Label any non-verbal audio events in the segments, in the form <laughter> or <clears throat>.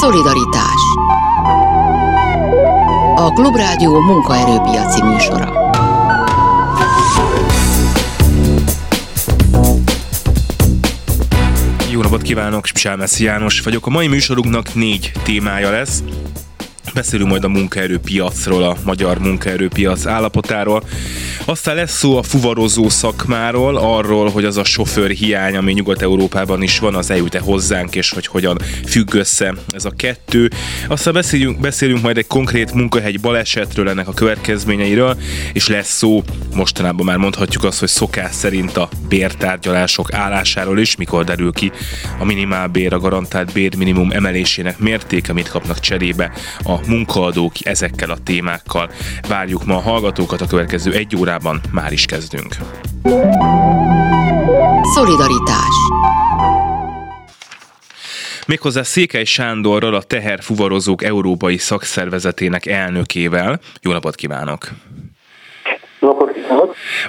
Szolidaritás A Klubrádió munkaerőpiaci műsora Jó napot kívánok, Sálmeszi János vagyok. A mai műsorunknak négy témája lesz. Beszélünk majd a munkaerőpiacról, a magyar munkaerőpiac állapotáról. Aztán lesz szó a fuvarozó szakmáról, arról, hogy az a sofőr hiány, ami Nyugat-Európában is van, az eljut-e hozzánk, és hogy hogyan függ össze ez a kettő. Aztán beszéljünk, beszélünk majd egy konkrét munkahegy balesetről, ennek a következményeiről, és lesz szó, mostanában már mondhatjuk azt, hogy szokás szerint a bértárgyalások állásáról is, mikor derül ki a minimálbér, a garantált bérminimum emelésének mértéke, mit kapnak cserébe a munkaadók ezekkel a témákkal. Várjuk ma a hallgatókat a következő egy órában, már is kezdünk. Szolidaritás Méghozzá Székely Sándorral, a Teherfuvarozók Európai Szakszervezetének elnökével. Jó napot kívánok!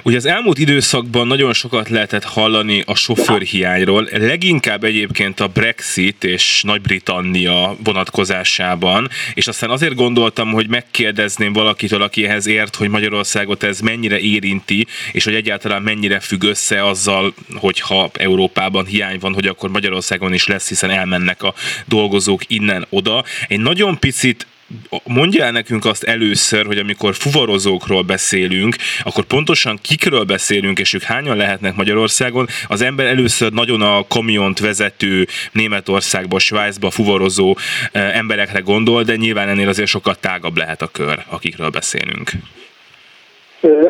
Ugye az elmúlt időszakban nagyon sokat lehetett hallani a sofőrhiányról, leginkább egyébként a Brexit és Nagy-Britannia vonatkozásában, és aztán azért gondoltam, hogy megkérdezném valakitől, aki ehhez ért, hogy Magyarországot ez mennyire érinti, és hogy egyáltalán mennyire függ össze azzal, hogyha Európában hiány van, hogy akkor Magyarországon is lesz, hiszen elmennek a dolgozók innen-oda. Egy nagyon picit mondja el nekünk azt először, hogy amikor fuvarozókról beszélünk, akkor pontosan kikről beszélünk, és ők hányan lehetnek Magyarországon. Az ember először nagyon a kamiont vezető Németországba, Svájcba fuvarozó eh, emberekre gondol, de nyilván ennél azért sokkal tágabb lehet a kör, akikről beszélünk.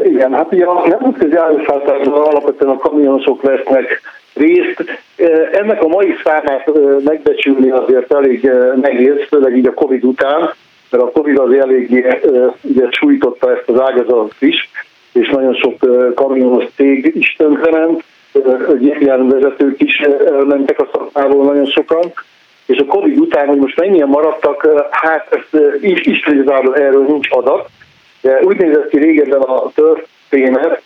Igen, hát ugye a nemzetközi állásfáltásban alapvetően a kamionosok vesznek részt. Ennek a mai számát megbecsülni azért elég nehéz, főleg így a Covid után, mert a Covid az eléggé ugye, sújtotta ezt az ágazatot is, és nagyon sok kamionos cég is tönkrement, gépjárművezetők is mentek a szakmából nagyon sokan, és a Covid után, hogy most mennyien maradtak, hát ezt is, is erről nincs adat, de úgy nézett ki régebben a történet,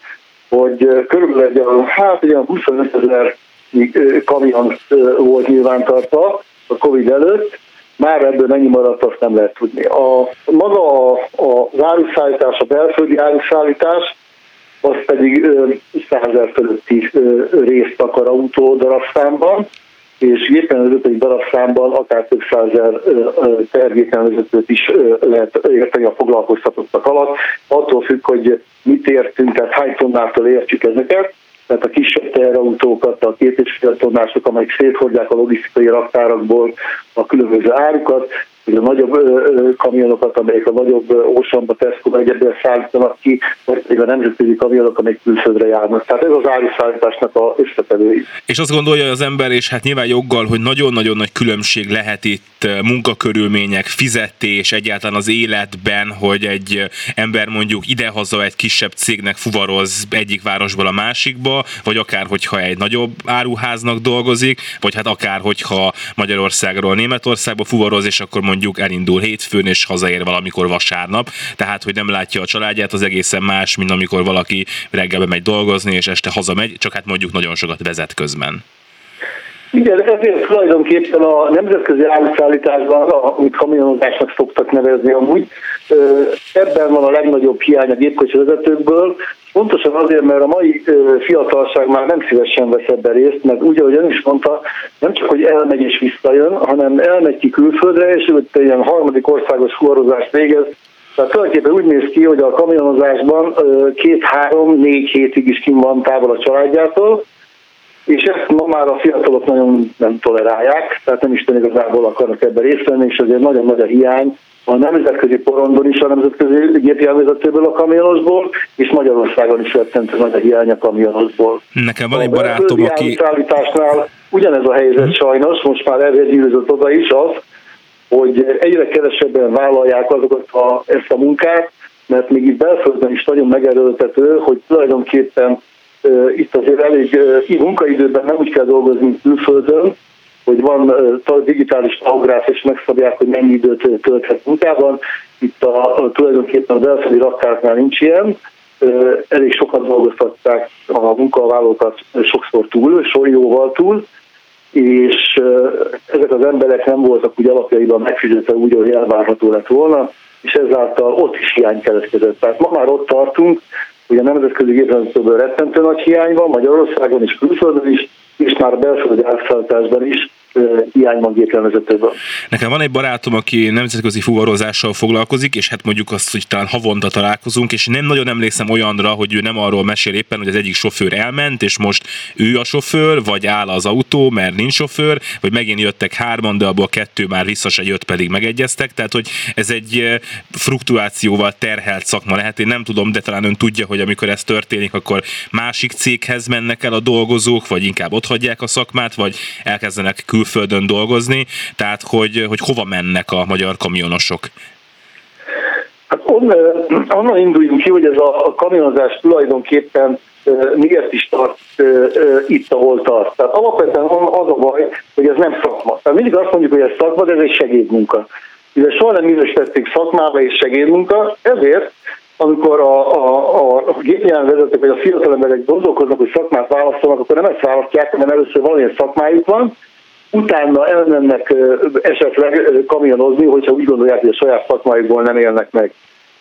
hogy körülbelül egy, hát egy 25 ezer kamion volt nyilvántartva a Covid előtt, már ebből mennyi maradt, azt nem lehet tudni. A, maga a, a áruszállítás, a belföldi áruszállítás, az pedig 100 ezer fölötti részt akar autó darabszámban, és az ötödik darabszámban akár több százer tervételvezetőt is lehet érteni a foglalkoztatottak alatt. Attól függ, hogy mit értünk, tehát hány tonnától értjük ezeket tehát a kisebb teherautókat, a két és fél tonnások, amelyek széthordják a logisztikai raktárakból a különböző árukat, hogy a nagyobb kamionokat, amelyek a nagyobb Oceanba, Tesco egyedül szállítanak ki, vagy pedig a nemzetközi kamionok, amelyek külföldre járnak. Tehát ez az áruszállításnak a összetevői. És azt gondolja az ember, és hát nyilván joggal, hogy nagyon-nagyon nagy különbség lehet itt munkakörülmények, fizetés, egyáltalán az életben, hogy egy ember mondjuk idehaza egy kisebb cégnek fuvaroz egyik városból a másikba, vagy akár hogyha egy nagyobb áruháznak dolgozik, vagy hát akár hogyha Magyarországról Németországba fuvaroz, és akkor mondjuk elindul hétfőn, és hazaér valamikor vasárnap, tehát hogy nem látja a családját, az egészen más, mint amikor valaki reggelbe megy dolgozni, és este hazamegy, csak hát mondjuk nagyon sokat vezet közben. Igen, ezért tulajdonképpen a nemzetközi áruszállításban, amit kamionozásnak szoktak nevezni amúgy, ebben van a legnagyobb hiány a gépkocsi vezetőkből, Pontosan azért, mert a mai fiatalság már nem szívesen vesz ebben részt, mert úgy, ahogy ön is mondta, nem csak, hogy elmegy és visszajön, hanem elmegy ki külföldre, és ott ilyen harmadik országos fuvarozást végez. Tehát tulajdonképpen úgy néz ki, hogy a kamionozásban két-három-négy hétig is kim van távol a családjától, és ezt ma már a fiatalok nagyon nem tolerálják, tehát nem is igazából akarnak ebben részt venni, és azért nagyon nagy a hiány a nemzetközi porondon is, a nemzetközi gépjárművezetőből a kamionosból, és Magyarországon is rettentő nagy a hiány a kamionosból. Nekem van egy barátom, a aki... A ugyanez a helyzet hmm. sajnos, most már erre gyűrűzött oda is az, hogy egyre kevesebben vállalják azokat a, ezt a munkát, mert még itt belföldön is nagyon megerőltető, hogy tulajdonképpen itt azért elég munkaidőben nem úgy kell dolgozni, külföldön, hogy van digitális tahográf, és megszabják, hogy mennyi időt tölthet munkában. Itt a, a tulajdonképpen a belföldi raktárnál nincs ilyen. elég sokat dolgoztatták a munkavállalókat sokszor túl, jóval túl, és ezek az emberek nem voltak úgy alapjaiban megfizetve úgy, hogy elvárható lett volna, és ezáltal ott is hiány keletkezett. Tehát ma már ott tartunk, hogy a nemzetközi gépjárművekből rettentő nagy hiány van, Magyarországon és külföldön is, és már a belföldi átszállításban is hiányban gépjárművezetőből. Nekem van egy barátom, aki nemzetközi fuvarozással foglalkozik, és hát mondjuk azt, hogy talán havonta találkozunk, és nem nagyon emlékszem olyanra, hogy ő nem arról mesél éppen, hogy az egyik sofőr elment, és most ő a sofőr, vagy áll az autó, mert nincs sofőr, vagy megint jöttek hárman, de abból kettő már vissza se jött, pedig megegyeztek. Tehát, hogy ez egy fluktuációval terhelt szakma lehet. Én nem tudom, de talán ön tudja, hogy amikor ez történik, akkor másik céghez mennek el a dolgozók, vagy inkább ott hagyják a szakmát, vagy elkezdenek kül külföldön dolgozni, tehát hogy, hogy hova mennek a magyar kamionosok? Hát onnan, induljunk ki, hogy ez a, a kamionozás tulajdonképpen miért is tart itt, ahol tart. Tehát alapvetően az a baj, hogy ez nem szakma. Tehát mindig azt mondjuk, hogy ez szakma, de ez egy segédmunka. Mivel soha nem minősítették szakmába és segédmunka, ezért amikor a, a, a gépjárművezetők vagy a fiatal emberek gondolkoznak, hogy szakmát választanak, akkor nem ezt választják, hanem először valamilyen szakmájuk van, utána elmennek esetleg kamionozni, hogyha úgy gondolják, hogy a saját szakmájukból nem élnek meg.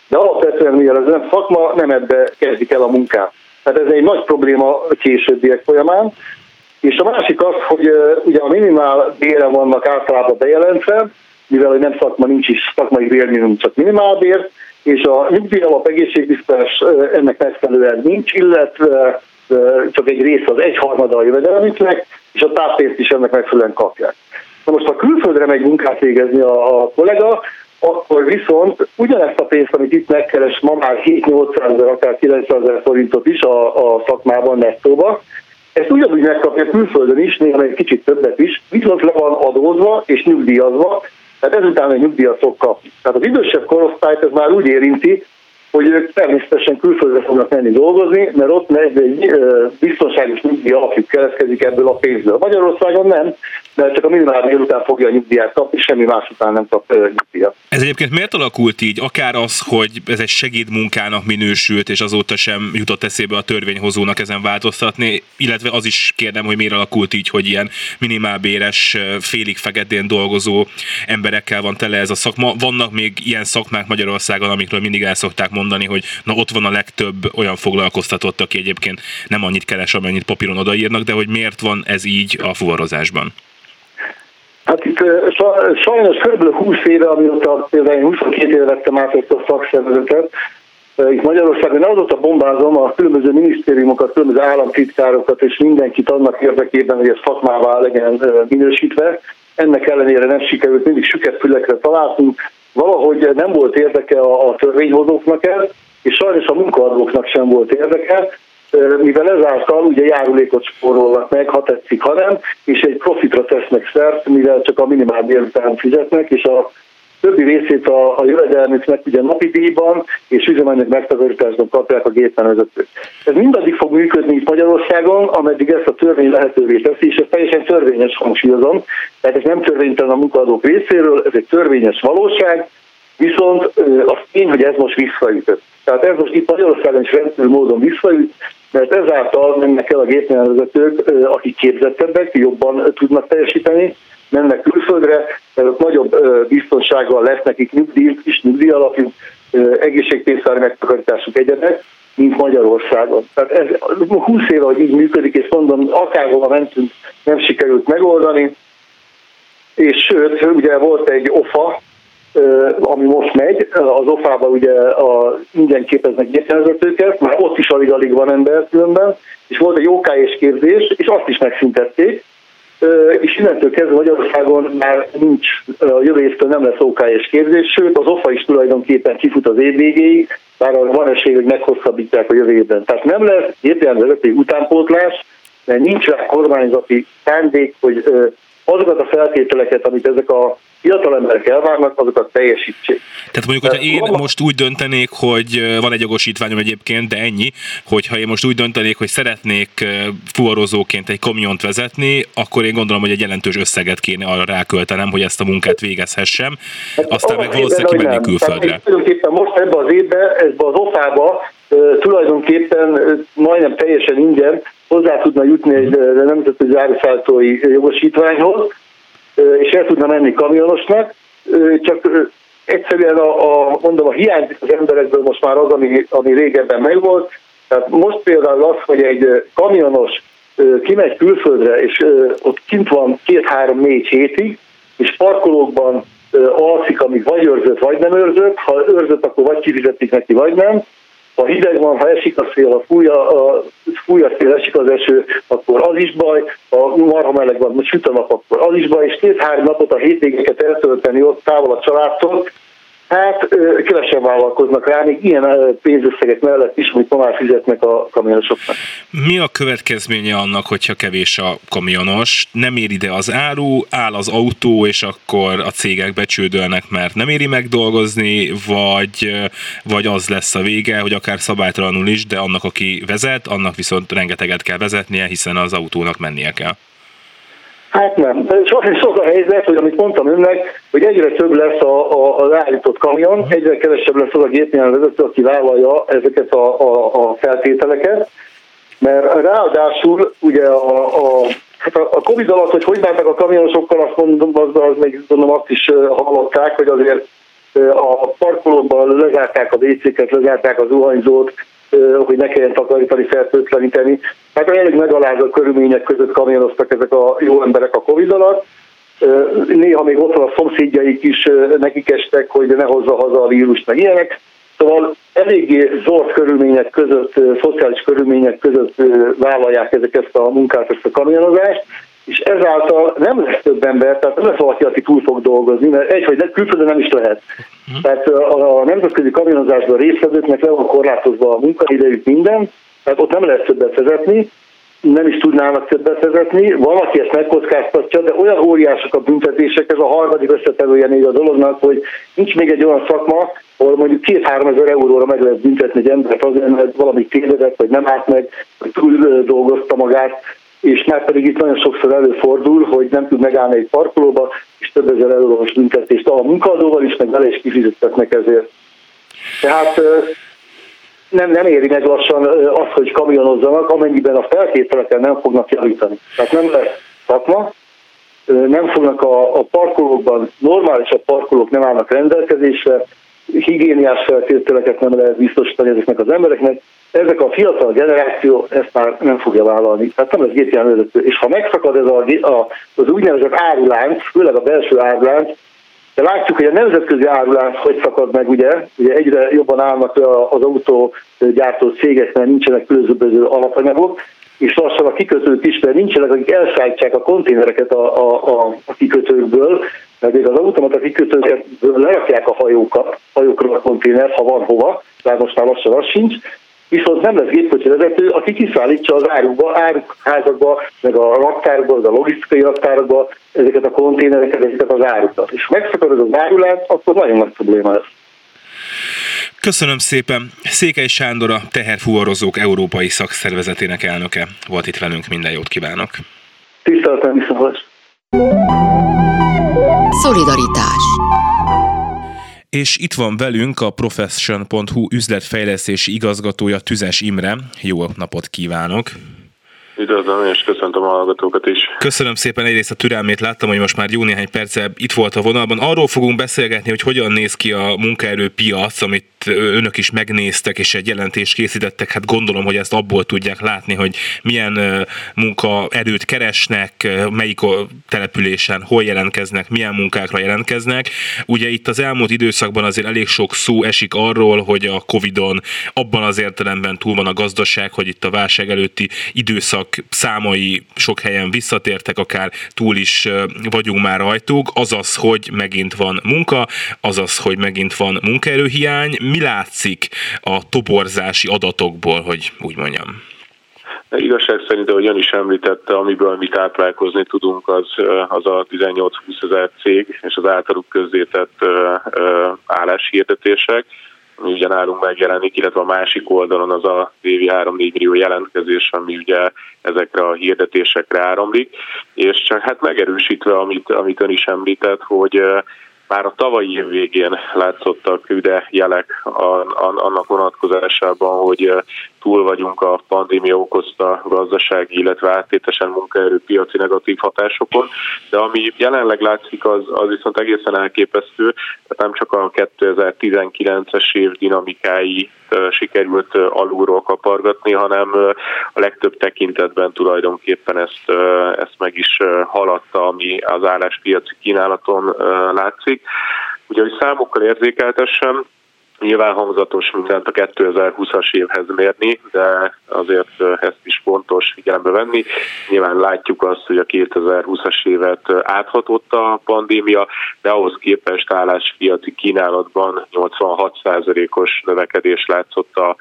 De alapvetően, mivel ez nem szakma, nem ebbe kezdik el a munkát. Tehát ez egy nagy probléma későbbiek folyamán. És a másik az, hogy ugye a minimál bére vannak általában bejelentve, mivel hogy nem szakma, nincs is szakmai bérminimum, csak minimálbér, és a nyugdíjalap egészségbiztos ennek megfelelően nincs, illetve csak egy rész az egyharmada a jövedelmüknek, és a táppénzt is ennek megfelelően kapják. Na most, ha külföldre megy munkát végezni a, a kollega, akkor viszont ugyanezt a pénzt, amit itt megkeres ma már 7-800 ezer, akár 900 ezer forintot is a, a szakmában nettóba, ezt ugyanúgy megkapja külföldön is, néha egy kicsit többet is, viszont le van adózva és nyugdíjazva, tehát ezután a nyugdíjat fog kapni. Tehát az idősebb korosztályt ez már úgy érinti, hogy ők természetesen külföldre fognak menni dolgozni, mert ott egy biztonságos nyugdíj alapjuk keletkezik ebből a pénzből. Magyarországon nem, mert csak a minimálbér után fogja a nyugdíjat kapni, semmi más után nem kap nyugdíjat. Ez egyébként miért alakult így? Akár az, hogy ez egy segédmunkának minősült, és azóta sem jutott eszébe a törvényhozónak ezen változtatni, illetve az is kérdem, hogy miért alakult így, hogy ilyen minimálbéres, félig feketén dolgozó emberekkel van tele ez a szakma. Vannak még ilyen szakmák Magyarországon, amikről mindig el szokták mondani, hogy na ott van a legtöbb olyan foglalkoztatott, aki egyébként nem annyit keres, amennyit papíron odaírnak, de hogy miért van ez így a fuvarozásban? Hát itt sajnos kb. 20 éve, amióta például 22 éve vettem át ezt a szakszervezetet, itt Magyarországon azóta bombázom a különböző minisztériumokat, különböző államtitkárokat és mindenkit annak érdekében, hogy ez szakmává legyen minősítve. Ennek ellenére nem sikerült, mindig süket fülekre találtunk. Valahogy nem volt érdeke a törvényhozóknak ez, és sajnos a munkaadóknak sem volt érdeke mivel ezáltal ugye járulékot spórolnak meg, ha tetszik, ha nem, és egy profitra tesznek szert, mivel csak a minimál után fizetnek, és a többi részét a, a jövedelmüknek ugye napi díjban és üzemanyag megtakarításban kapják a gépmenvezetők. Ez mindaddig fog működni itt Magyarországon, ameddig ezt a törvény lehetővé teszi, és ez teljesen törvényes hangsúlyozom. Tehát ez nem törvénytelen a munkadók részéről, ez egy törvényes valóság, viszont az tény, hogy ez most visszaütött. Tehát ez most itt Magyarországon is rendkívül módon visszaüt, mert ezáltal mennek el a gépjárművezetők, akik képzettebbek, jobban tudnak teljesíteni, mennek külföldre, mert ott nagyobb biztonsággal lesz nekik nyugdíj, is nyugdíj alapjú, egészségpénztári megtakarításuk egyenek, mint Magyarországon. Tehát ez 20 éve, hogy így működik, és mondom, akárhova mentünk, nem sikerült megoldani, és sőt, ugye volt egy OFA, ami most megy, az ofában ugye a, ingyen képeznek gépjárművezetőket, már ott is alig-alig van ember különben, és volt egy OKS képzés, és azt is megszüntették, és innentől kezdve Magyarországon már nincs, a jövő évtől nem lesz OKS képzés, sőt az OFA is tulajdonképpen kifut az év végéig, bár arra van esély, hogy meghosszabbítják a jövő évben. Tehát nem lesz gépjárművezetői utánpótlás, mert nincs rá kormányzati szándék, hogy azokat a feltételeket, amit ezek a fiatal emberek elvárnak, azokat teljesítsék. Tehát mondjuk, hogyha én most úgy döntenék, hogy van egy jogosítványom egyébként, de ennyi, hogyha én most úgy döntenék, hogy szeretnék fuvarozóként egy kamiont vezetni, akkor én gondolom, hogy egy jelentős összeget kéne arra ráköltenem, hogy ezt a munkát végezhessem, hát aztán meg valószínűleg kimenni külföldre. Tulajdonképpen most ebbe az évben, ebbe az ofába tulajdonképpen majdnem teljesen ingyen hozzá tudna jutni egy nemzetközi áruszállítói jogosítványhoz, és el tudna menni kamionosnak, csak egyszerűen a, a, mondom, a hiányzik az emberekből most már az, ami, ami régebben megvolt. Tehát most például az, hogy egy kamionos kimegy külföldre, és ott kint van két-három-négy hétig, és parkolókban alszik, amíg vagy őrzött, vagy nem őrzött. Ha őrzött, akkor vagy kifizetik neki, vagy nem. Ha hideg van, ha esik a szél, ha fúj a, a, fúj a szél, esik az eső, akkor az is baj. Ha marha meleg van, süt a nap, akkor az is baj. És két-három napot a hétvégeket eltölteni ott távol a családtól, Hát kevesen vállalkoznak rá, még ilyen pénzösszegek mellett is, amit ma fizetnek a kamionosoknak. Mi a következménye annak, hogyha kevés a kamionos, nem ér ide az áru, áll az autó, és akkor a cégek becsődölnek, mert nem éri meg dolgozni, vagy, vagy az lesz a vége, hogy akár szabálytalanul is, de annak, aki vezet, annak viszont rengeteget kell vezetnie, hiszen az autónak mennie kell. Hát nem. Sajnos az a helyzet, hogy amit mondtam önnek, hogy egyre több lesz a, a, az állított kamion, egyre kevesebb lesz az a gépjárművezető, aki vállalja ezeket a, a, a feltételeket, mert ráadásul ugye a, a Hát a Covid alatt, hogy hogy bántak a kamionosokkal, azt mondom, az, az még gondolom azt is hallották, hogy azért a parkolókban lezárták a WC-ket, lezárták az zuhanyzót, hogy ne kelljen takarítani, fertőtleníteni. Hát elég megalázó körülmények között kamionoztak ezek a jó emberek a Covid alatt. Néha még ott a szomszédjaik is nekik estek, hogy ne hozza haza a vírust, meg ilyenek. Szóval eléggé zord körülmények között, szociális körülmények között vállalják ezeket a munkát, ezt a kamionozást, és ezáltal nem lesz több ember, tehát nem lesz valaki, aki túl fog dolgozni, mert egy, hogy külföldön nem is lehet. Uh-huh. Tehát a, a nemzetközi kamionozásban résztvevőknek le van korlátozva a munkaidejük minden, tehát ott nem lehet többet vezetni, nem is tudnának többet vezetni, valaki ezt megkockáztatja, de olyan óriások a büntetések, ez a harmadik összetevője még a dolognak, hogy nincs még egy olyan szakma, ahol mondjuk két-három ezer euróra meg lehet büntetni egy embert azért, mert valami tévedett, vagy nem állt meg, vagy túl dolgozta magát, és már pedig itt nagyon sokszor előfordul, hogy nem tud megállni egy parkolóba, és több ezer eurós büntetést a munkadóval is, meg vele is kifizetnek ezért. Tehát nem, nem éri meg lassan az, hogy kamionozzanak, amennyiben a feltételeken nem fognak javítani. Tehát nem lesz szakma, nem fognak a, a parkolókban, normális a parkolók nem állnak rendelkezésre, higiéniás feltételeket nem lehet biztosítani ezeknek az embereknek, ezek a fiatal generáció ezt már nem fogja vállalni. Tehát nem lesz gépjárművezető. És ha megszakad ez a, a, az úgynevezett árulánc, főleg a belső árulánc, de látjuk, hogy a nemzetközi árulánc hogy szakad meg, ugye, ugye egyre jobban állnak az autógyártó cégek, mert nincsenek különböző alapanyagok, és lassan a kikötők is, mert nincsenek, akik elszállítják a konténereket a, a, a, a kikötőkből, mert még az automata kikötőket lerakják a hajókat, hajókról a konténer, ha van hova, de most már lassan az sincs, viszont nem lesz gépkocsi vezető, aki kiszállítsa az árukba, áruházakba, meg a raktárokba, a logisztikai raktárokba ezeket a konténereket, ezeket az árukat. És megszakad az árulát, akkor nagyon nagy probléma lesz. Köszönöm szépen. Székely Sándor a Teherfuvarozók Európai Szakszervezetének elnöke volt itt velünk. Minden jót kívánok. Tiszteltem viszont. Szolidaritás és itt van velünk a profession.hu üzletfejlesztési igazgatója Tüzes Imre. Jó napot kívánok! Üdvözlöm, és köszöntöm a hallgatókat is. Köszönöm szépen egyrészt a türelmét, láttam, hogy most már jó néhány perce itt volt a vonalban. Arról fogunk beszélgetni, hogy hogyan néz ki a munkaerőpiac, amit önök is megnéztek, és egy jelentést készítettek. Hát gondolom, hogy ezt abból tudják látni, hogy milyen munkaerőt keresnek, melyik településen, hol jelentkeznek, milyen munkákra jelentkeznek. Ugye itt az elmúlt időszakban azért elég sok szó esik arról, hogy a Covid-on abban az értelemben túl van a gazdaság, hogy itt a válság előtti időszak számai sok helyen visszatértek, akár túl is vagyunk már rajtuk, azaz, hogy megint van munka, azaz, hogy megint van munkaerőhiány. Mi látszik a toborzási adatokból, hogy úgy mondjam? Igazság szerint, ahogy ön is említette, amiből mi táplálkozni tudunk, az, az a 18-20 ezer cég és az általuk közzétett álláshirdetések ami ugye nálunk megjelenik, illetve a másik oldalon az a évi 3-4 millió jelentkezés, ami ugye ezekre a hirdetésekre áramlik, és hát megerősítve, amit, amit ön is említett, hogy már a tavalyi év végén látszottak üde jelek annak vonatkozásában, hogy túl vagyunk a pandémia okozta gazdasági, illetve áttétesen munkaerőpiaci negatív hatásokon, de ami jelenleg látszik, az, az viszont egészen elképesztő, nem csak a 2019-es év dinamikái sikerült alulról kapargatni, hanem a legtöbb tekintetben tulajdonképpen ezt, ezt meg is haladta, ami az álláspiaci kínálaton látszik. Ugye, hogy számokkal érzékeltessem, Nyilván hangzatos mindent a 2020-as évhez mérni, de azért ezt is fontos figyelembe venni. Nyilván látjuk azt, hogy a 2020-as évet áthatotta a pandémia, de ahhoz képest álláspiaci kínálatban 86%-os növekedés látszott a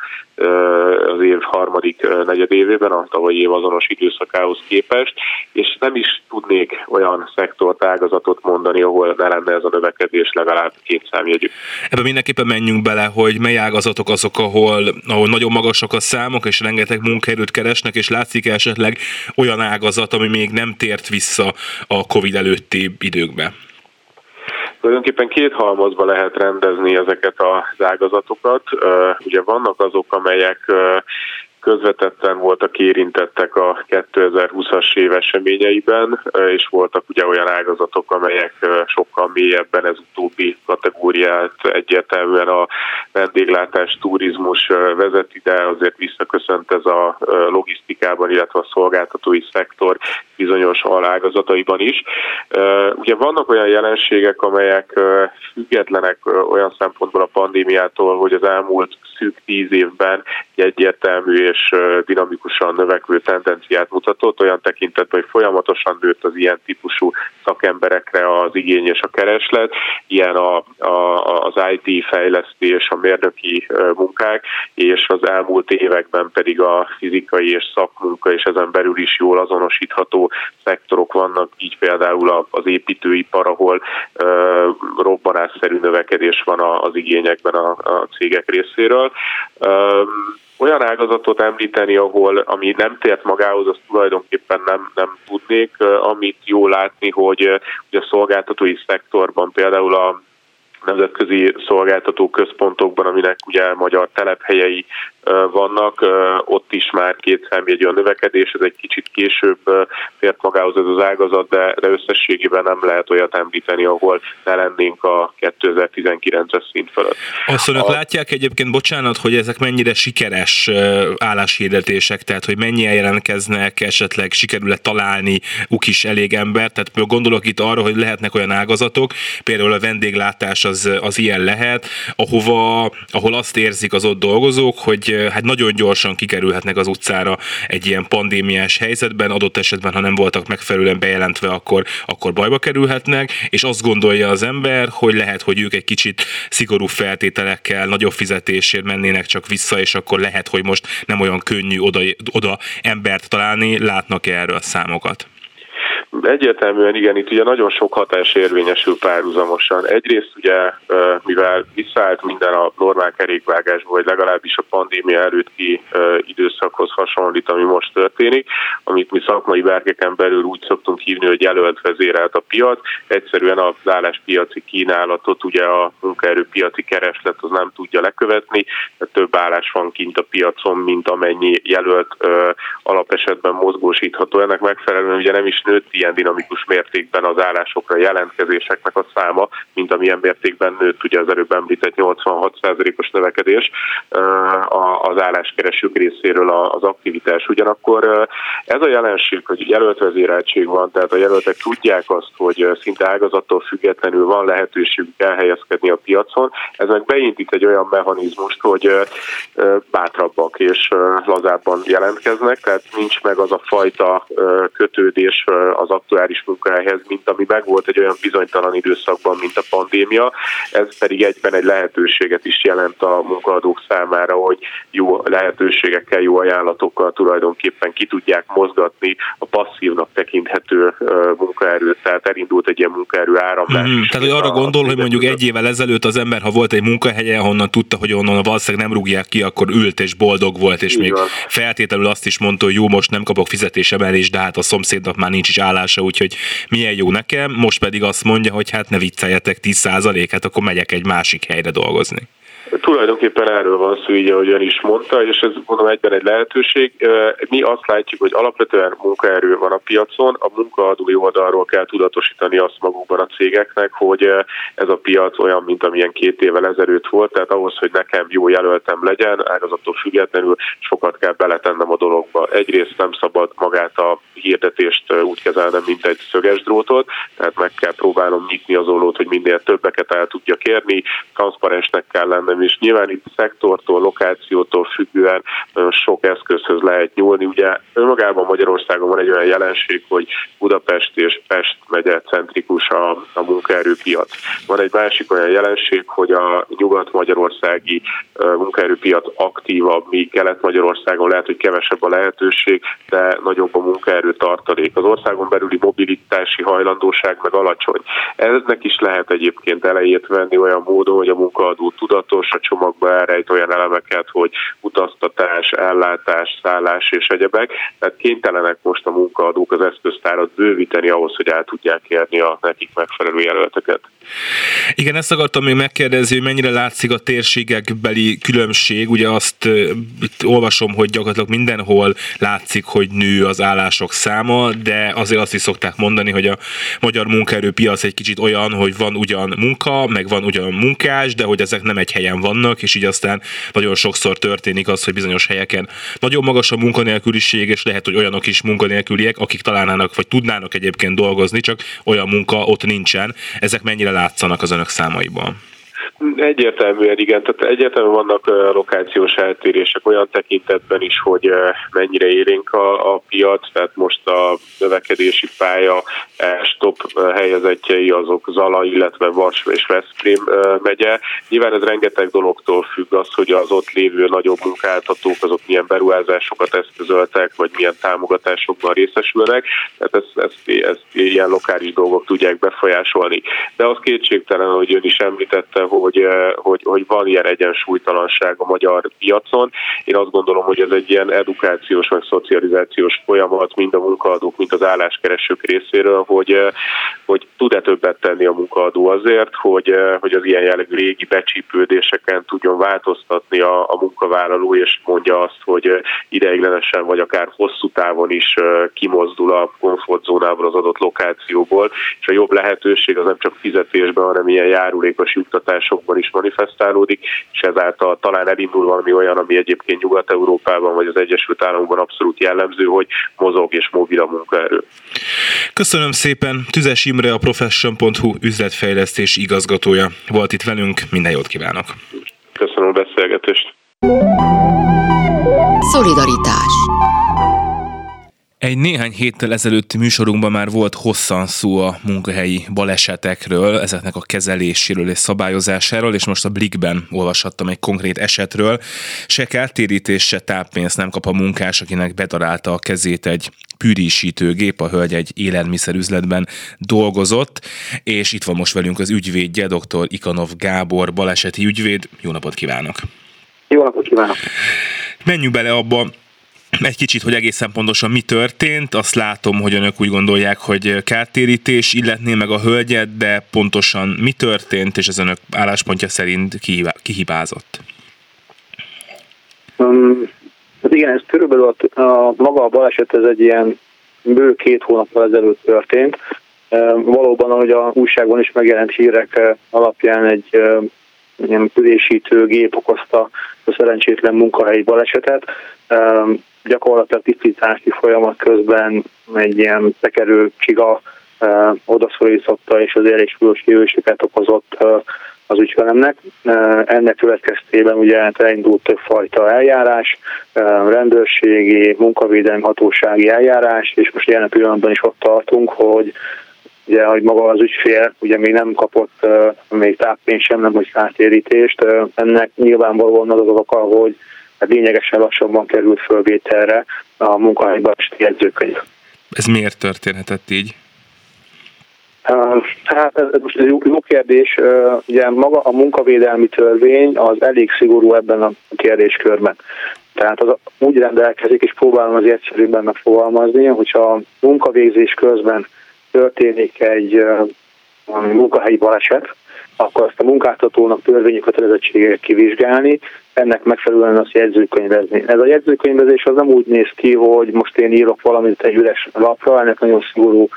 az év harmadik negyedévében, a tavalyi év azonos időszakához képest, és nem is tudnék olyan szektort, ágazatot mondani, ahol ne lenne ez a növekedés legalább két számjegyű. Ebben mindenképpen menjünk bele, hogy mely ágazatok azok, ahol, ahol nagyon magasak a számok, és rengeteg munkaerőt keresnek, és látszik esetleg olyan ágazat, ami még nem tért vissza a Covid előtti időkbe. Tulajdonképpen két halmazba lehet rendezni ezeket az ágazatokat. Ugye vannak azok, amelyek közvetetten voltak érintettek a 2020-as év eseményeiben, és voltak ugye olyan ágazatok, amelyek sokkal mélyebben ez utóbbi kategóriát egyértelműen a vendéglátás, turizmus vezeti, de azért visszaköszönt ez a logisztikában, illetve a szolgáltatói szektor bizonyos alágazataiban is. Ugye vannak olyan jelenségek, amelyek függetlenek olyan szempontból a pandémiától, hogy az elmúlt szűk tíz évben egyértelmű és dinamikusan növekvő tendenciát mutatott, olyan tekintetben, hogy folyamatosan nőtt az ilyen típusú szakemberekre az igény és a kereslet, ilyen a, a, az IT fejlesztés, a mérnöki munkák, és az elmúlt években pedig a fizikai és szakmunka, és ezen belül is jól azonosítható szektorok vannak, így például az építőipar, ahol robbanásszerű növekedés van az igényekben a cégek részéről olyan ágazatot említeni, ahol ami nem tért magához, azt tulajdonképpen nem, nem tudnék. Amit jó látni, hogy, hogy a szolgáltatói szektorban például a nemzetközi szolgáltató központokban, aminek ugye magyar telephelyei vannak, ott is már két számjegyű a növekedés, ez egy kicsit később fért magához ez az ágazat, de, de összességében nem lehet olyat említeni, ahol ne lennénk a 2019-es szint fölött. Azt önök a... látják egyébként, bocsánat, hogy ezek mennyire sikeres álláshirdetések, tehát hogy mennyien jelentkeznek, esetleg sikerül-e találni ukis elég ember, tehát gondolok itt arra, hogy lehetnek olyan ágazatok, például a vendéglátás az, az ilyen lehet, ahova, ahol azt érzik az ott dolgozók, hogy hát nagyon gyorsan kikerülhetnek az utcára egy ilyen pandémiás helyzetben, adott esetben, ha nem voltak megfelelően bejelentve, akkor, akkor bajba kerülhetnek, és azt gondolja az ember, hogy lehet, hogy ők egy kicsit szigorú feltételekkel, nagyobb fizetésért mennének csak vissza, és akkor lehet, hogy most nem olyan könnyű oda, oda embert találni, látnak erről számokat? Egyértelműen igen, itt ugye nagyon sok hatás érvényesül párhuzamosan. Egyrészt ugye, mivel visszaállt minden a normál kerékvágásba, vagy legalábbis a pandémia előtti időszakhoz hasonlít, ami most történik, amit mi szakmai berkeken belül úgy szoktunk hívni, hogy jelölt vezérelt a piac. Egyszerűen az álláspiaci kínálatot ugye a munkaerőpiaci kereslet az nem tudja lekövetni, több állás van kint a piacon, mint amennyi jelölt alapesetben mozgósítható. Ennek megfelelően ugye nem is nőtt ilyen dinamikus mértékben az állásokra jelentkezéseknek a száma, mint amilyen mértékben nőtt ugye az előbb említett 86%-os növekedés az álláskeresők részéről az aktivitás. Ugyanakkor ez a jelenség, hogy jelöltvezéreltség van, tehát a jelöltek tudják azt, hogy szinte ágazattól függetlenül van lehetőségük elhelyezkedni a piacon, ez meg beindít egy olyan mechanizmust, hogy bátrabbak és lazábban jelentkeznek, tehát nincs meg az a fajta kötődés az aktuális munkahelyhez, mint ami megvolt egy olyan bizonytalan időszakban, mint a pandémia. Ez pedig egyben egy lehetőséget is jelent a munkaadók számára, hogy jó lehetőségekkel, jó ajánlatokkal tulajdonképpen ki tudják mozgatni a passzívnak tekinthető munkaerőt, tehát elindult egy ilyen munkaerő áramlás. Mm, tehát, hogy arra gondol, hogy mondjuk egy évvel ezelőtt az ember, ha volt egy munkahelye, honnan tudta, hogy onnan valószínűleg nem rúgják ki, akkor ült és boldog volt, és Így még van. feltétlenül azt is mondta, hogy jó, most nem kapok fizetésemelést, de hát a szomszédnak már nincs is állás megoldása, úgyhogy milyen jó nekem, most pedig azt mondja, hogy hát ne vicceljetek 10 hát akkor megyek egy másik helyre dolgozni. Tulajdonképpen erről van szó, így ahogy ön is mondta, és ez mondom egyben egy lehetőség. Mi azt látjuk, hogy alapvetően munkaerő van a piacon, a munkaadói oldalról kell tudatosítani azt magukban a cégeknek, hogy ez a piac olyan, mint amilyen két évvel ezelőtt volt, tehát ahhoz, hogy nekem jó jelöltem legyen, ágazattól függetlenül sokat kell beletennem a dologba. Egyrészt nem szabad magát a hirdetést úgy kezelnem, mint egy szöges drótot, tehát meg kell próbálnom nyitni az ollót, hogy minél többeket el tudja kérni, transzparensnek kell lennem, és nyilván itt szektortól, lokációtól függően nagyon sok eszközhöz lehet nyúlni. Ugye önmagában Magyarországon van egy olyan jelenség, hogy Budapest és Pest megye centrikus a, a munkaerőpiac. Van egy másik olyan jelenség, hogy a nyugat-magyarországi munkaerőpiac aktívabb, míg Kelet-Magyarországon lehet, hogy kevesebb a lehetőség, de nagyobb a munkaerő tartalék. Az országon belüli mobilitási hajlandóság meg alacsony. Eznek is lehet egyébként elejét venni olyan módon, hogy a munkaadó tudatos, a csomagba elrejt olyan elemeket, hogy utaztatás, ellátás, szállás és egyebek. Tehát kénytelenek most a munkaadók az eszköztárat bővíteni ahhoz, hogy el tudják érni a nekik megfelelő jelölteket. Igen, ezt akartam még megkérdezni, hogy mennyire látszik a térségekbeli különbség. Ugye azt itt olvasom, hogy gyakorlatilag mindenhol látszik, hogy nő az állások száma, de azért azt is szokták mondani, hogy a magyar munkaerőpiac egy kicsit olyan, hogy van ugyan munka, meg van ugyan munkás, de hogy ezek nem egy helyen vannak, és így aztán nagyon sokszor történik az, hogy bizonyos helyeken nagyon magas a munkanélküliség, és lehet, hogy olyanok is munkanélküliek, akik találnának, vagy tudnának egyébként dolgozni, csak olyan munka ott nincsen. Ezek mennyire látszanak az önök számaiban? Egyértelműen igen, tehát egyértelműen vannak lokációs eltérések olyan tekintetben is, hogy mennyire élénk a, a piac, tehát most a növekedési pálya stop helyezettjei azok Zala, illetve Vas és Veszprém megye. Nyilván ez rengeteg dologtól függ az, hogy az ott lévő nagyobb munkáltatók azok milyen beruházásokat eszközöltek, vagy milyen támogatásokban részesülnek, tehát ezt, ezt, ezt ilyen lokális dolgok tudják befolyásolni. De az kétségtelen, hogy ön is említette, hogy hogy, hogy, hogy van ilyen egyensúlytalanság a magyar piacon. Én azt gondolom, hogy ez egy ilyen edukációs vagy szocializációs folyamat mind a munkaadók, mind az álláskeresők részéről, hogy, hogy tud-e többet tenni a munkaadó azért, hogy, hogy az ilyen jellegű régi becsípődéseken tudjon változtatni a, a munkavállaló, és mondja azt, hogy ideiglenesen vagy akár hosszú távon is kimozdul a komfortzónából az adott lokációból, és a jobb lehetőség az nem csak fizetésben, hanem ilyen járulékos juttatások városokban is manifestálódik, és ezáltal talán elindul valami olyan, ami egyébként Nyugat-Európában vagy az Egyesült Államokban abszolút jellemző, hogy mozog és mobil a munkaerő. Köszönöm szépen, Tüzes Imre a Profession.hu üzletfejlesztés igazgatója volt itt velünk, minden jót kívánok! Köszönöm a beszélgetést! Szolidaritás egy néhány héttel ezelőtti műsorunkban már volt hosszan szó a munkahelyi balesetekről, ezeknek a kezeléséről és szabályozásáról, és most a Blikben olvashattam egy konkrét esetről. Se kártérítés, se táppénzt nem kap a munkás, akinek bedarálta a kezét egy gép, a hölgy egy élelmiszerüzletben dolgozott, és itt van most velünk az ügyvédje, dr. Ikanov Gábor, baleseti ügyvéd. Jó napot kívánok! Jó napot kívánok! Menjünk bele abba, egy kicsit, hogy egészen pontosan mi történt. Azt látom, hogy önök úgy gondolják, hogy kártérítés illetné meg a hölgyet, de pontosan mi történt, és ez önök álláspontja szerint kihibázott? Um, hát igen, ez körülbelül a, a, maga a baleset, ez egy ilyen bő két hónappal ezelőtt történt. Um, valóban, ahogy a újságban is megjelent hírek uh, alapján egy uh, ilyen gép okozta a szerencsétlen munkahelyi balesetet. Gyakorlatilag tisztítási folyamat közben egy ilyen tekerő csiga odaszorította, és az élésülőségőseket okozott uh, az ügyfelemnek. Ennek következtében ugye hát elindult többfajta eljárás, rendőrségi, munkavédelmi hatósági eljárás, és most jelen pillanatban is ott tartunk, hogy ugye, hogy maga az ügyfél ugye még nem kapott még táppénzt sem, nem hogy kártérítést. Ennek nyilvánvalóan az az oka, hogy lényegesen lassabban került fölvételre a munkahelyben jegyzőkönyv. Ez miért történhetett így? Hát ez most jó, jó kérdés. Ugye maga a munkavédelmi törvény az elég szigorú ebben a kérdéskörben. Tehát az úgy rendelkezik, és próbálom az egyszerűbben megfogalmazni, hogyha munkavégzés közben történik egy munkahelyi baleset, akkor azt a munkáltatónak törvényi kötelezettsége kivizsgálni, ennek megfelelően azt jegyzőkönyvezni. Ez a jegyzőkönyvezés az nem úgy néz ki, hogy most én írok valamit egy üres lapra, ennek nagyon szigorú